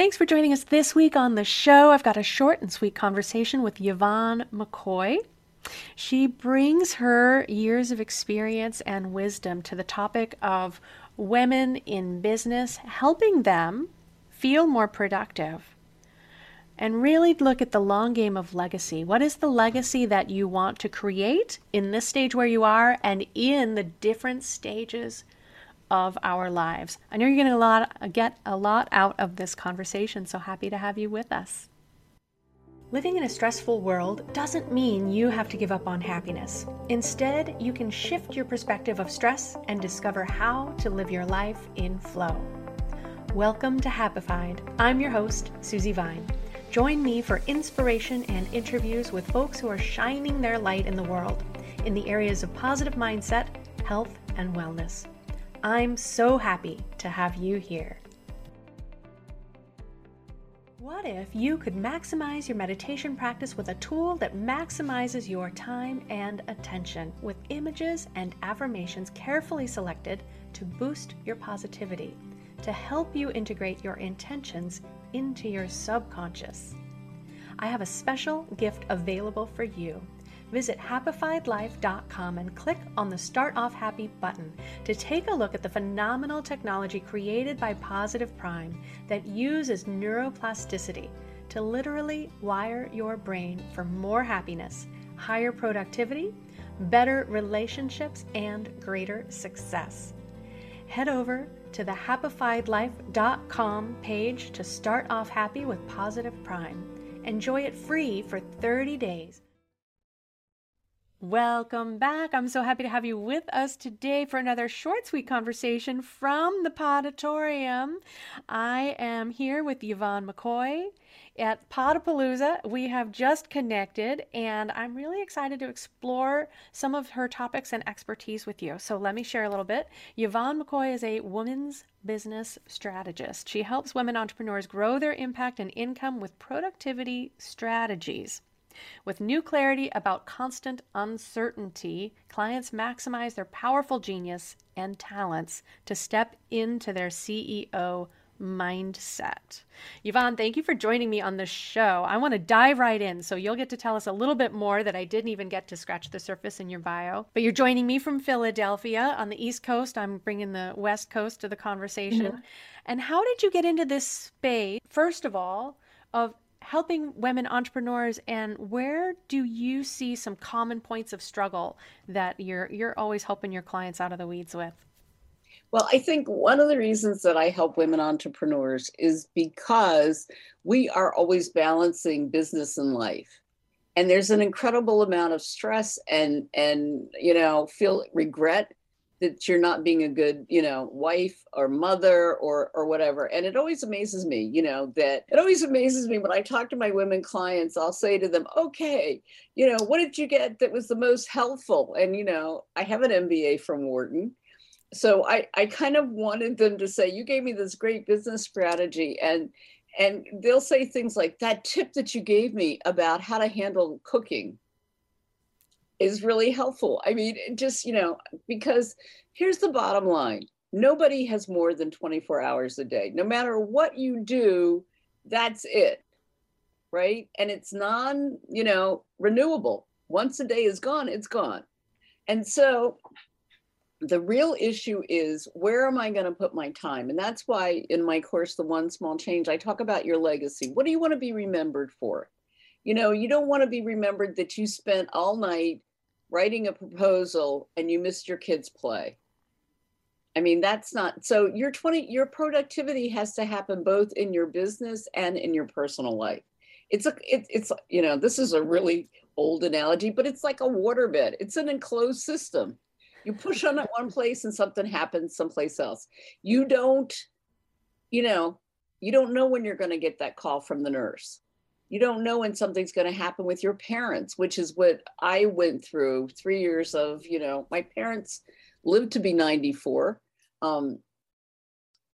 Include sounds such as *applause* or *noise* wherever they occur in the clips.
Thanks for joining us this week on the show. I've got a short and sweet conversation with Yvonne McCoy. She brings her years of experience and wisdom to the topic of women in business, helping them feel more productive and really look at the long game of legacy. What is the legacy that you want to create in this stage where you are and in the different stages of our lives? I know you're going to get a lot out of this conversation, so happy to have you with us. Living in a stressful world doesn't mean you have to give up on happiness. Instead, you can shift your perspective of stress and discover how to live your life in flow. Welcome to Happified. I'm your host, Susie Vine. Join me for inspiration and interviews with folks who are shining their light in the world in the areas of positive mindset, health, and wellness. I'm so happy to have you here. What if you could maximize your meditation practice with a tool that maximizes your time and attention with images and affirmations carefully selected to boost your positivity, to help you integrate your intentions into your subconscious? I have a special gift available for you visit happifiedlife.com and click on the Start Off Happy button to take a look at the phenomenal technology created by Positive Prime that uses neuroplasticity to literally wire your brain for more happiness, higher productivity, better relationships, and greater success. Head over to the happifiedlife.com page to start off happy with Positive Prime. Enjoy it free for 30 days. Welcome back. I'm so happy to have you with us today for another short, sweet conversation from the Podatorium. I am here with Yvonne McCoy at Podapalooza. We have just connected, and I'm really excited to explore some of her topics and expertise with you. So, let me share a little bit. Yvonne McCoy is a woman's business strategist. She helps women entrepreneurs grow their impact and income with productivity strategies. With new clarity about constant uncertainty, clients maximize their powerful genius and talents to step into their CEO mindset. Yvonne, thank you for joining me on the show. I want to dive right in, so you'll get to tell us a little bit more that I didn't even get to scratch the surface in your bio. But you're joining me from Philadelphia on the East Coast. I'm bringing the West Coast to the conversation. Mm-hmm. And how did you get into this space, first of all, of helping women entrepreneurs and where do you see some common points of struggle that you're you're always helping your clients out of the weeds with? Well i think one of the reasons that i help women entrepreneurs is because we are always balancing business and life. And there's an incredible amount of stress and and you know feel regret that you're not being a good you know wife or mother or or whatever. And it always amazes me you know that it always amazes me when i talk to my women clients i'll say to them okay you know what did you get that was the most helpful? And you know i have an mba from wharton. So i i kind of wanted them to say you gave me this great business strategy and and they'll say things like that tip that you gave me about how to handle cooking is really helpful. I mean, just, you know, because here's the bottom line nobody has more than 24 hours a day. No matter what you do, that's it. Right. And it's non, you know, renewable. Once a day is gone, it's gone. And so the real issue is where am I going to put my time? And that's why in my course, The One Small Change, I talk about your legacy. What do you want to be remembered for? You know, you don't want to be remembered that you spent all night writing a proposal and you missed your kids play. I mean that's not so your 20 your productivity has to happen both in your business and in your personal life. It's a it, it's you know this is a really old analogy but it's like a waterbed it's an enclosed system. You push on it one place and something happens someplace else. You don't you know you don't know when you're going to get that call from the nurse you don't know when something's going to happen with your parents which is what i went through three years of you know my parents lived to be 94 um,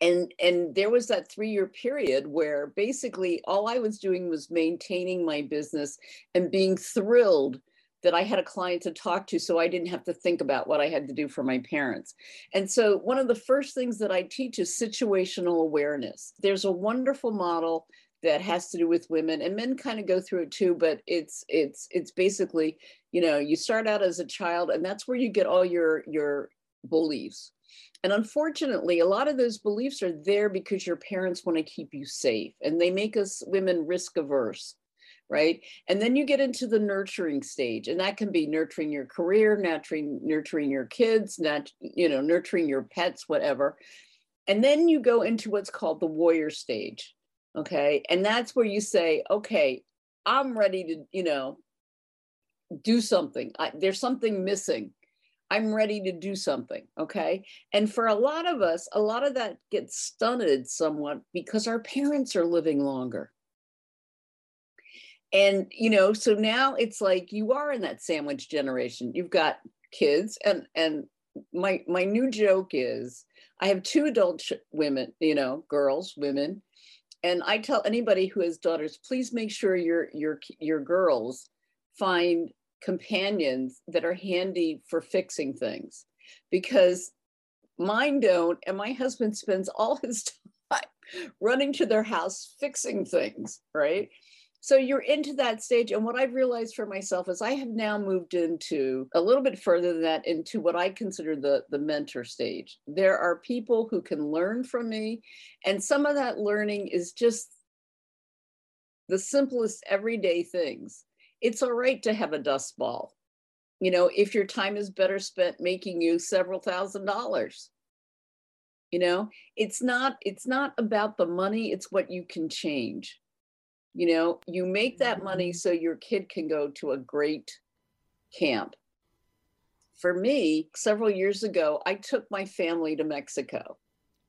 and and there was that three year period where basically all i was doing was maintaining my business and being thrilled that I had a client to talk to so I didn't have to think about what I had to do for my parents. And so, one of the first things that I teach is situational awareness. There's a wonderful model that mm. has to do with women and men kind of go through it too but it's it's it's basically you know you start out as a child and that's where you get all your your beliefs and unfortunately, a lot of those beliefs are there because your parents want to keep you safe and they make us women risk averse, right? And then you get into the nurturing stage, and that can be nurturing your career, nurturing, nurturing your kids, not, you know, nurturing your pets, whatever. And then you go into what's called the warrior stage. Okay. And that's where you say, okay, I'm ready to, you know, do something. I, there's something missing I'm ready to do something. Okay. And for a lot of us, a lot of that gets stunted somewhat because our parents are living longer. And, you know, so now it's like you are in that sandwich generation. You've got kids and, and, my my new joke is I have two adult women, you know, girls, women, and I tell anybody who has daughters, please make sure your your your girls find companions that are handy for fixing things because mine don't. And my husband spends all *laughs* his time running to their house fixing things, right? So you're into that stage. And what I've realized for myself is I have now moved into a little bit further than that into what I consider the, the mentor stage. There are people who can learn from me. And some of that learning is just the simplest everyday things it's all right to have a dust ball. You know, if your time is better spent making you several thousand dollars. You know, it's not it's not about the money, it's what you can change. You know, you make that money mm-hmm. so your kid can go to a great camp. For me, several years ago, I took my family to Mexico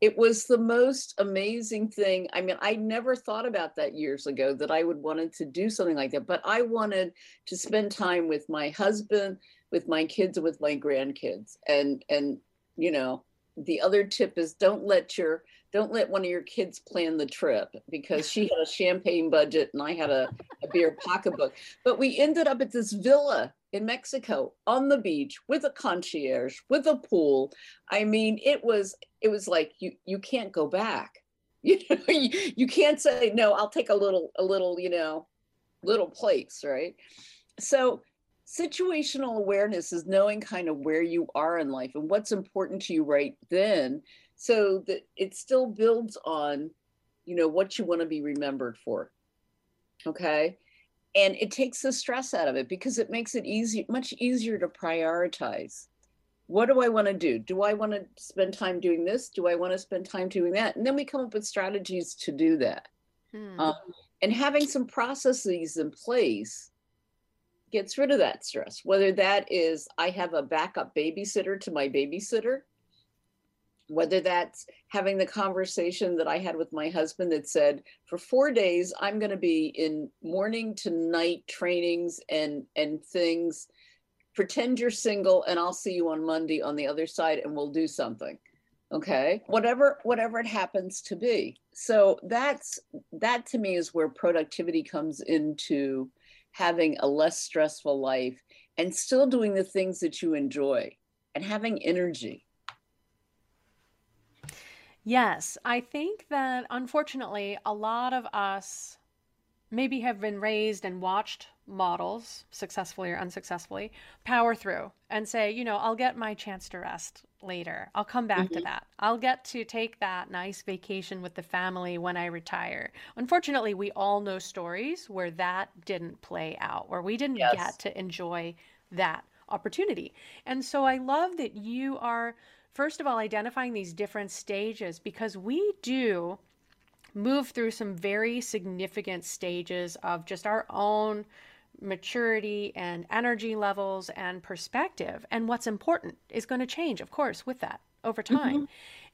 it was the most amazing thing. I mean, I never thought about that years ago that I would wanted to do something like that, but I wanted to spend time with my husband, with my kids, with my grandkids. And and you know, the other tip is don't let your don't let one of your kids plan the trip because she had a champagne budget and I had a, a beer pocketbook. But we ended up at this villa in Mexico on the beach with a concierge, with a pool. I mean, it was it was like you you can't go back. *laughs* You know, you, you can't say no. I'll take a little a little you know little place, right? So situational awareness is knowing kind of where you are in life and what's important to you right then so that it still builds on you know what you want to be remembered for okay? And it takes the stress out of it because it makes it easy much easier to prioritize. What do i want to do? Do i want to spend time doing this? Do i want to spend time doing that? And then we come up with strategies to do that. Hmm. um, and having some processes in place gets rid of that stress whether that is i have a backup babysitter to my babysitter whether that's having the conversation that I had with my husband that said, for four days, I'm going to be in morning to night trainings and, and things. Pretend you're single and I'll see you on Monday on the other side and we'll do something. Okay. Whatever, whatever it happens to be. So that's, that to me is where productivity comes into having a less stressful life and still doing the things that you enjoy and having energy. Yes, I think that unfortunately, a lot of us maybe have been raised and watched models, successfully or unsuccessfully, power through and say, you know, I'll get my chance to rest later. I'll come back mm-hmm. to that. I'll get to take that nice vacation with the family when I retire. Unfortunately, we all know stories where that didn't play out, where we didn't yes. get to enjoy that opportunity. And so I love that you are first of all, identifying these different stages because we do move through some very significant stages of just our own maturity and energy levels and perspective. And what's important is going to change, of course, with that over time. Mm-hmm.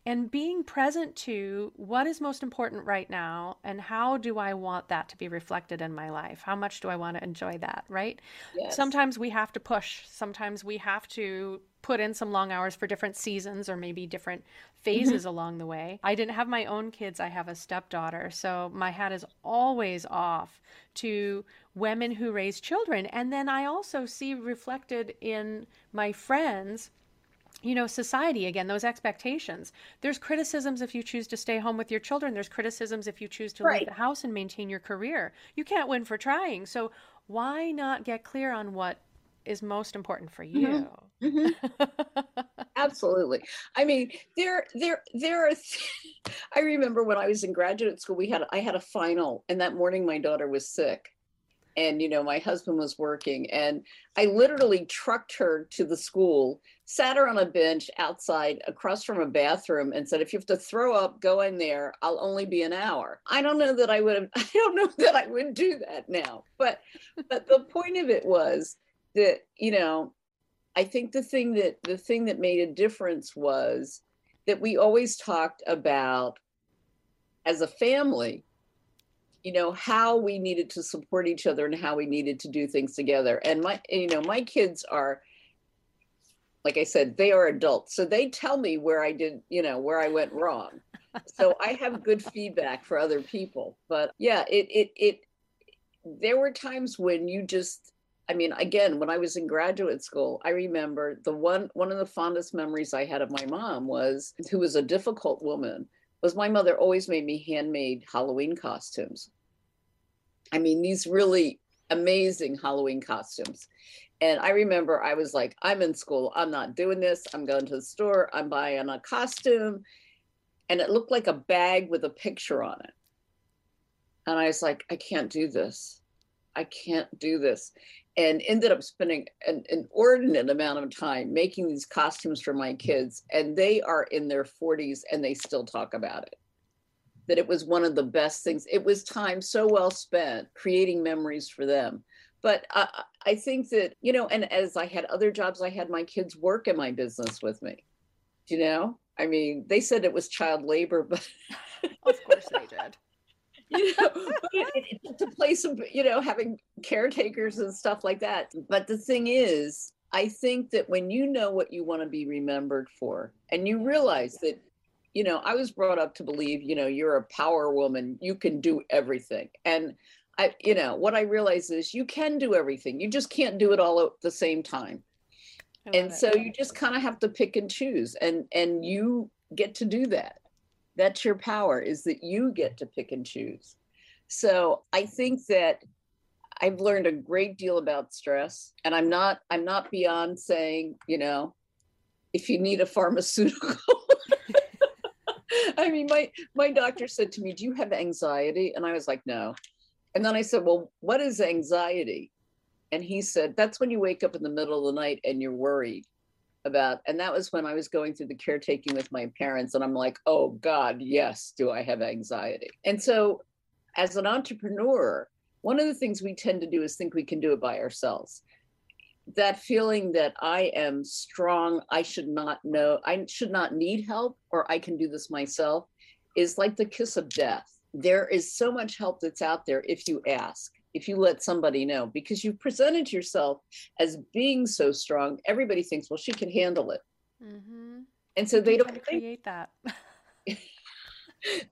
And being present to what is most important right now and how do I want that to be reflected in my life? How much do I want to enjoy that, right? Yes. Sometimes we have to push, sometimes we have to put in some long hours for different seasons or maybe different phases mm-hmm. along the way. I didn't have my own kids, I have a stepdaughter. So my hat is always off to women who raise children. And then I also see reflected in my friends you know, society again, those expectations. There's criticisms if you choose to stay home with your children. There's criticisms if you choose to right. leave the house and maintain your career. You can't win for trying. So why not get clear on what is most important for mm-hmm. you? Mm-hmm. Absolutely. I mean, there, there, there are. Th- *laughs* I remember when I was in graduate school, we had I had a final, and that morning my daughter was sick, and you know my husband was working, and I literally trucked her to the school, sat her on a bench outside across from a bathroom, and said, "If you have to throw up, go in there. I'll only be an hour." I don't know that I would have. *laughs* I don't know that I would do that now, but but the point of it was that you know i think the thing that the thing that made a difference was that we always talked about as a family you know how we needed to support each other and how we needed to do things together and my you know my kids are like i said they are adults so they tell me where i did you know where i went wrong so i have good *laughs* feedback for other people but yeah it it it there were times when you just I mean, again, when I was in graduate school, I remember the one one of the fondest memories I had of my mom was, who was a difficult woman, was my mother always made me handmade Halloween costumes. I mean, these really amazing Halloween costumes. And I remember I was like, I'm in school. I'm not doing this. I'm going to the store. I'm buying a costume. And it looked like a bag with a picture on it. And I was like, I can't do this. I can't do this and ended up spending an inordinate amount of time making these costumes for my kids and they are in their 40s and they still talk about it that it was one of the best things. It was time so well spent creating memories for them. But I, I think that you know and as i had other jobs i had my kids work in my business with me. You know? I mean they said it was child labor *laughs* but of course they did. *laughs* You know, to play some, you know, having caretakers and stuff like that. But the thing is, I think that when you know what you want to be remembered for, and you realize that, you know, I was brought up to believe, you know, you're a power woman, you can do everything. And I, you know, what I realize is you can do everything. You just can't do it all at the same time. And it. so you just kind of have to pick and choose and and you get to do that that's your power is that you get to pick and choose so i think that i've learned a great deal about stress and i'm not i'm not beyond saying you know if you need a pharmaceutical i mean my my doctor said to me do you have anxiety? And i was like no. And then i said well what is anxiety? And he said that's when you wake up in the middle of the night and you're worried about and that was when i was going through the caretaking with my parents and i'm like oh god yes do i have anxiety? And so as an entrepreneur one of the things we tend to do is think we can do it by ourselves that feeling that i am strong i should not know i should not need help or i can do this myself is like the kiss of death. There is so much help that's out there if you ask if you let somebody know because you've presented yourself as being so strong everybody thinks well she can handle it. Mm-hmm. and so they don't think, create that. *laughs*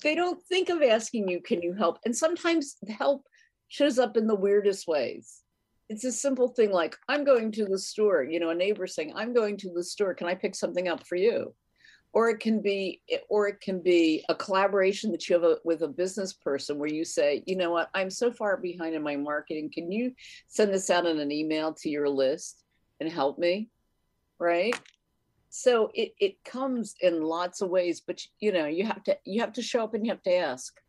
They don't think of asking you can you help? And sometimes help shows up in the weirdest ways it's a simple thing like i'm going to the store you know a neighbor saying i'm going to the store. Can i pick something up for you? Or it can be or it can be a collaboration that you have a, with a business person where you say you know what? I'm so far behind in my marketing. Can you send this out in an email to your list and help me? Right? So it, it comes in lots of ways but you know you have to you have to show up and you have to ask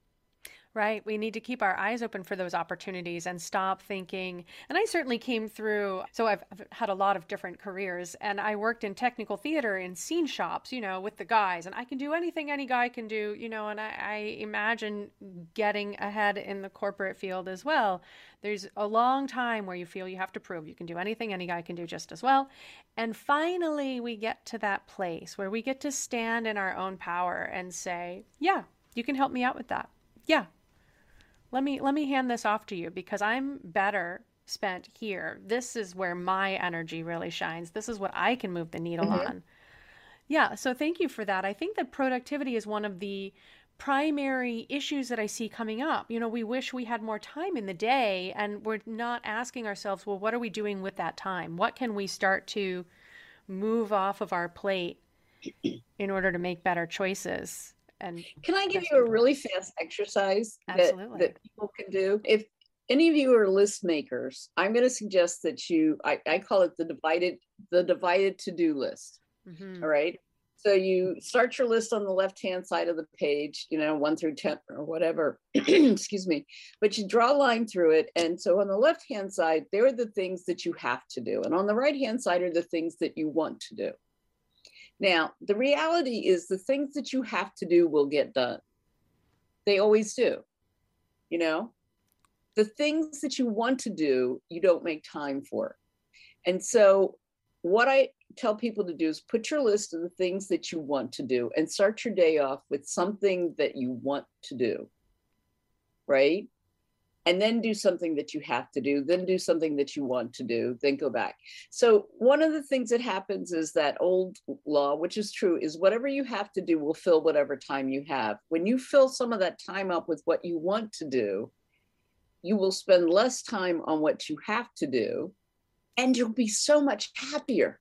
Right. We need to keep our eyes open for those opportunities and stop thinking. And I certainly came through, so I've, I've, had a lot of different careers and I worked in technical theater in scene shops, you know, with the guys. And I can do anything any guy can do, you know, and I, I imagine getting ahead in the corporate field as well. There's a long time where you feel you have to prove you can do anything any guy can do just as well. And finally, we get to that place where we get to stand in our own power and say, yeah, you can help me out with that. Yeah, let me let me hand this off to you because I'm better spent here. This is where my energy really shines. This is what I can move the needle mm-hmm. on. Yeah, so thank you for that. I think that productivity is one of the primary issues that I see coming up. You know, we wish we had more time in the day and we're not asking ourselves, well, what are we doing with that time? What can we start to move off of our plate *clears throat* in order to make better choices? And can i give you a really fast exercise that, that people can do? If any of you are list makers i'm going to suggest that you I, I call it the divided the divided to-do list mm-hmm. all right so you start your list on the left hand side of the page you know one through 10 or whatever *clears throat* excuse me but you draw a line through it and so on the left hand side there are the things that you have to do and on the right hand side are the things that you want to do now, the reality is the things that you have to do will get done. They always do. You know, the things that you want to do, you don't make time for. And so, what I tell people to do is put your list of the things that you want to do and start your day off with something that you want to do. Right? And then do something that you have to do, then do something that you want to do, then go back. So, one of the things that happens is that old law, which is true, is whatever you have to do will fill whatever time you have. When you fill some of that time up with what you want to do, you will spend less time on what you have to do, and you'll be so much happier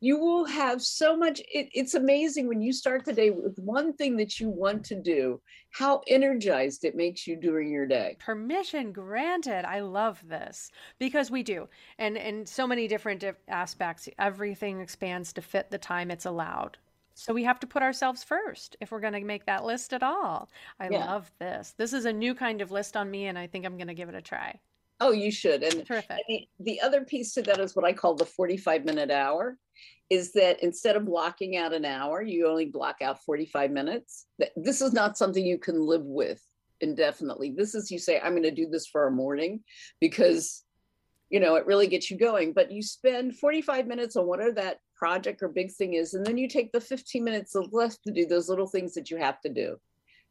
you will have so much it, it's amazing when you start the day with one thing that you want to do how energized it makes you during your day. Permission granted. I love this because we do. And in so many different aspects everything expands to fit the time it's allowed. So we have to put ourselves first if we're going to make that list at all. I yeah. love this. This is a new kind of list on me and i think i'm going to give it a try Oh, you should. And Terrific. The, the other piece to that is what I call the 45 minute hour is that instead of blocking out an hour, you only block out 45 minutes. This is not something you can live with indefinitely. This is you say, I'm going to do this for a morning because, you know, it really gets you going. But you spend 45 minutes on whatever that project or big thing is, and then you take the 15 minutes left to do those little things that you have to do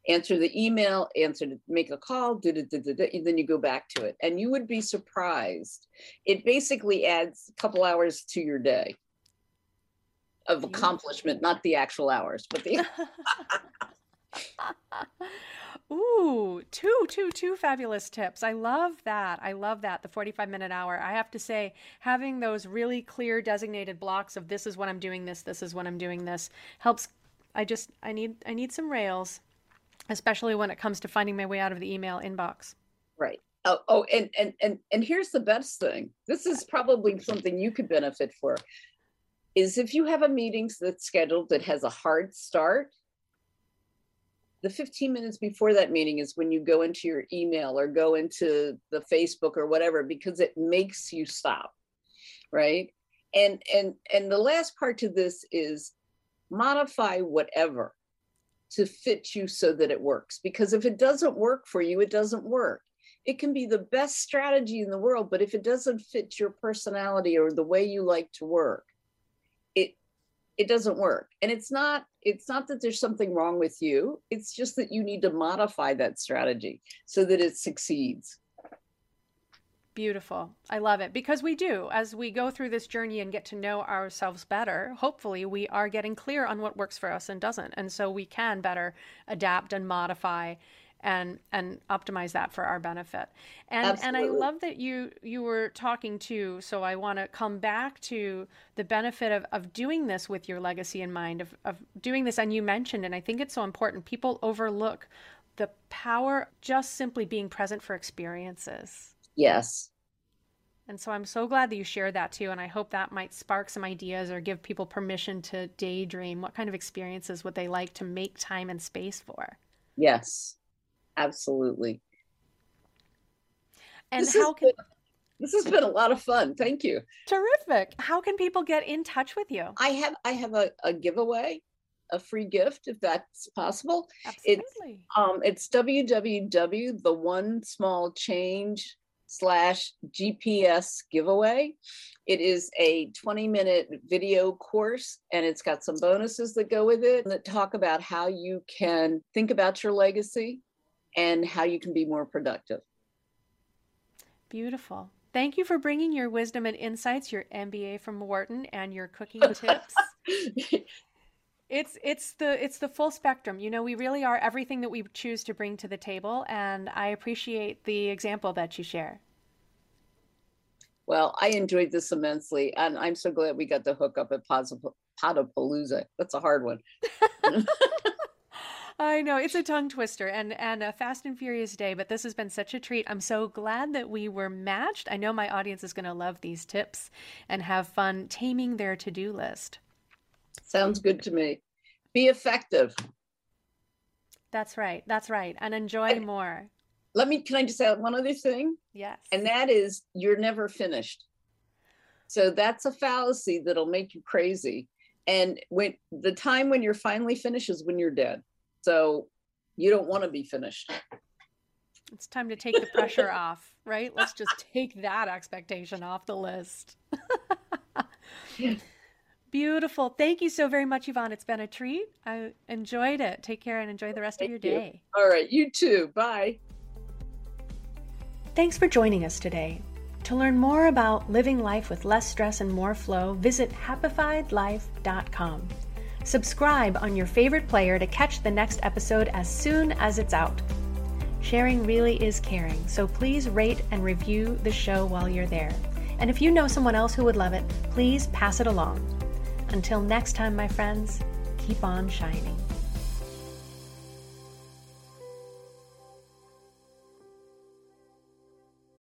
answer the email, answer to make a call, da, da, da, da, then you go back to it. And you would be surprised. It basically adds a couple hours to your day of accomplishment, not the actual hours, but the. *laughs* Ooh, two, two, two fabulous tips. I love that. I love that. The 45 minute hour. I have to say, having those really clear designated blocks of this is when I'm doing this, this is when I'm doing this helps. I just, I need, I need some rails especially when it comes to finding my way out of the email inbox. Right. Oh, oh, and and and and here's the best thing. This is probably something you could benefit for. Is if you have a meeting that's scheduled that has a hard start, the 15 minutes before that meeting is when you go into your email or go into the Facebook or whatever because it makes you stop. Right? And and and the last part to this is modify whatever to fit you so that it works. Because if it doesn't work for you, it doesn't work. It can be the best strategy in the world, but if it doesn't fit your personality or the way you like to work, it it doesn't work. And it's not it's not that there's something wrong with you. It's just that you need to modify that strategy so that it succeeds. Beautiful. I love it because we do. As we go through this journey and get to know ourselves better, hopefully we are getting clear on what works for us and doesn't. And so we can better adapt and modify and and optimize that for our benefit. And Absolutely. and I love that you you were talking to so I want to come back to the benefit of of doing this with your legacy in mind of of doing this and you mentioned and I think it's so important people overlook the power just simply being present for experiences Yes. And so I'm so glad that you shared that too. And I hope that might spark some ideas or give people permission to daydream. What kind of experiences would they like to make time and space for? Yes, Absolutely. And this how can been, this has been a lot of fun. Thank you. Terrific. How can people get in touch with you? I have I have a, a giveaway, a free gift if that's possible. Absolutely. It's um it's www the one small change slash GPS giveaway. It is a 20 minute video course and it's got some bonuses that go with it that talk about how you can think about your legacy and how you can be more productive. Beautiful. Thank you for bringing your wisdom and insights, your MBA from Wharton, and your cooking *laughs* tips. *laughs* it's it's the it's the full spectrum. You know, we really are everything that we choose to bring to the table, and I appreciate the example that you share. Well, I enjoyed this immensely, and I'm so glad we got the hook up at Podapalooza. That's a hard one. *laughs* I know it's a tongue twister and and a fast and furious day, but this has been such a treat. I'm so glad that we were matched. I know my audience is going to love these tips and have fun taming their to-do list. Sounds good to me. Be effective. That's right. That's right. And enjoy and more. Let me can I just add one other thing? Yes. And that is you're never finished. So that's a fallacy that'll make you crazy. And when the time when you're finally finished is when you're dead. So you don't want to be finished. It's time to take the pressure *laughs* off, right? Let's just take that expectation off the list. *laughs* Beautiful. Thank you so very much, Yvonne. It's been a treat. I enjoyed it. Take care and enjoy the rest Thank of your day. You. All right. You too. Bye. Thanks for joining us today. To learn more about living life with less stress and more flow, visit happifiedlife.com. Subscribe on your favorite player to catch the next episode as soon as it's out. Sharing really is caring, so please rate and review the show while you're there. And if you know someone else who would love it, please pass it along. Until next time, my friends, keep on shining.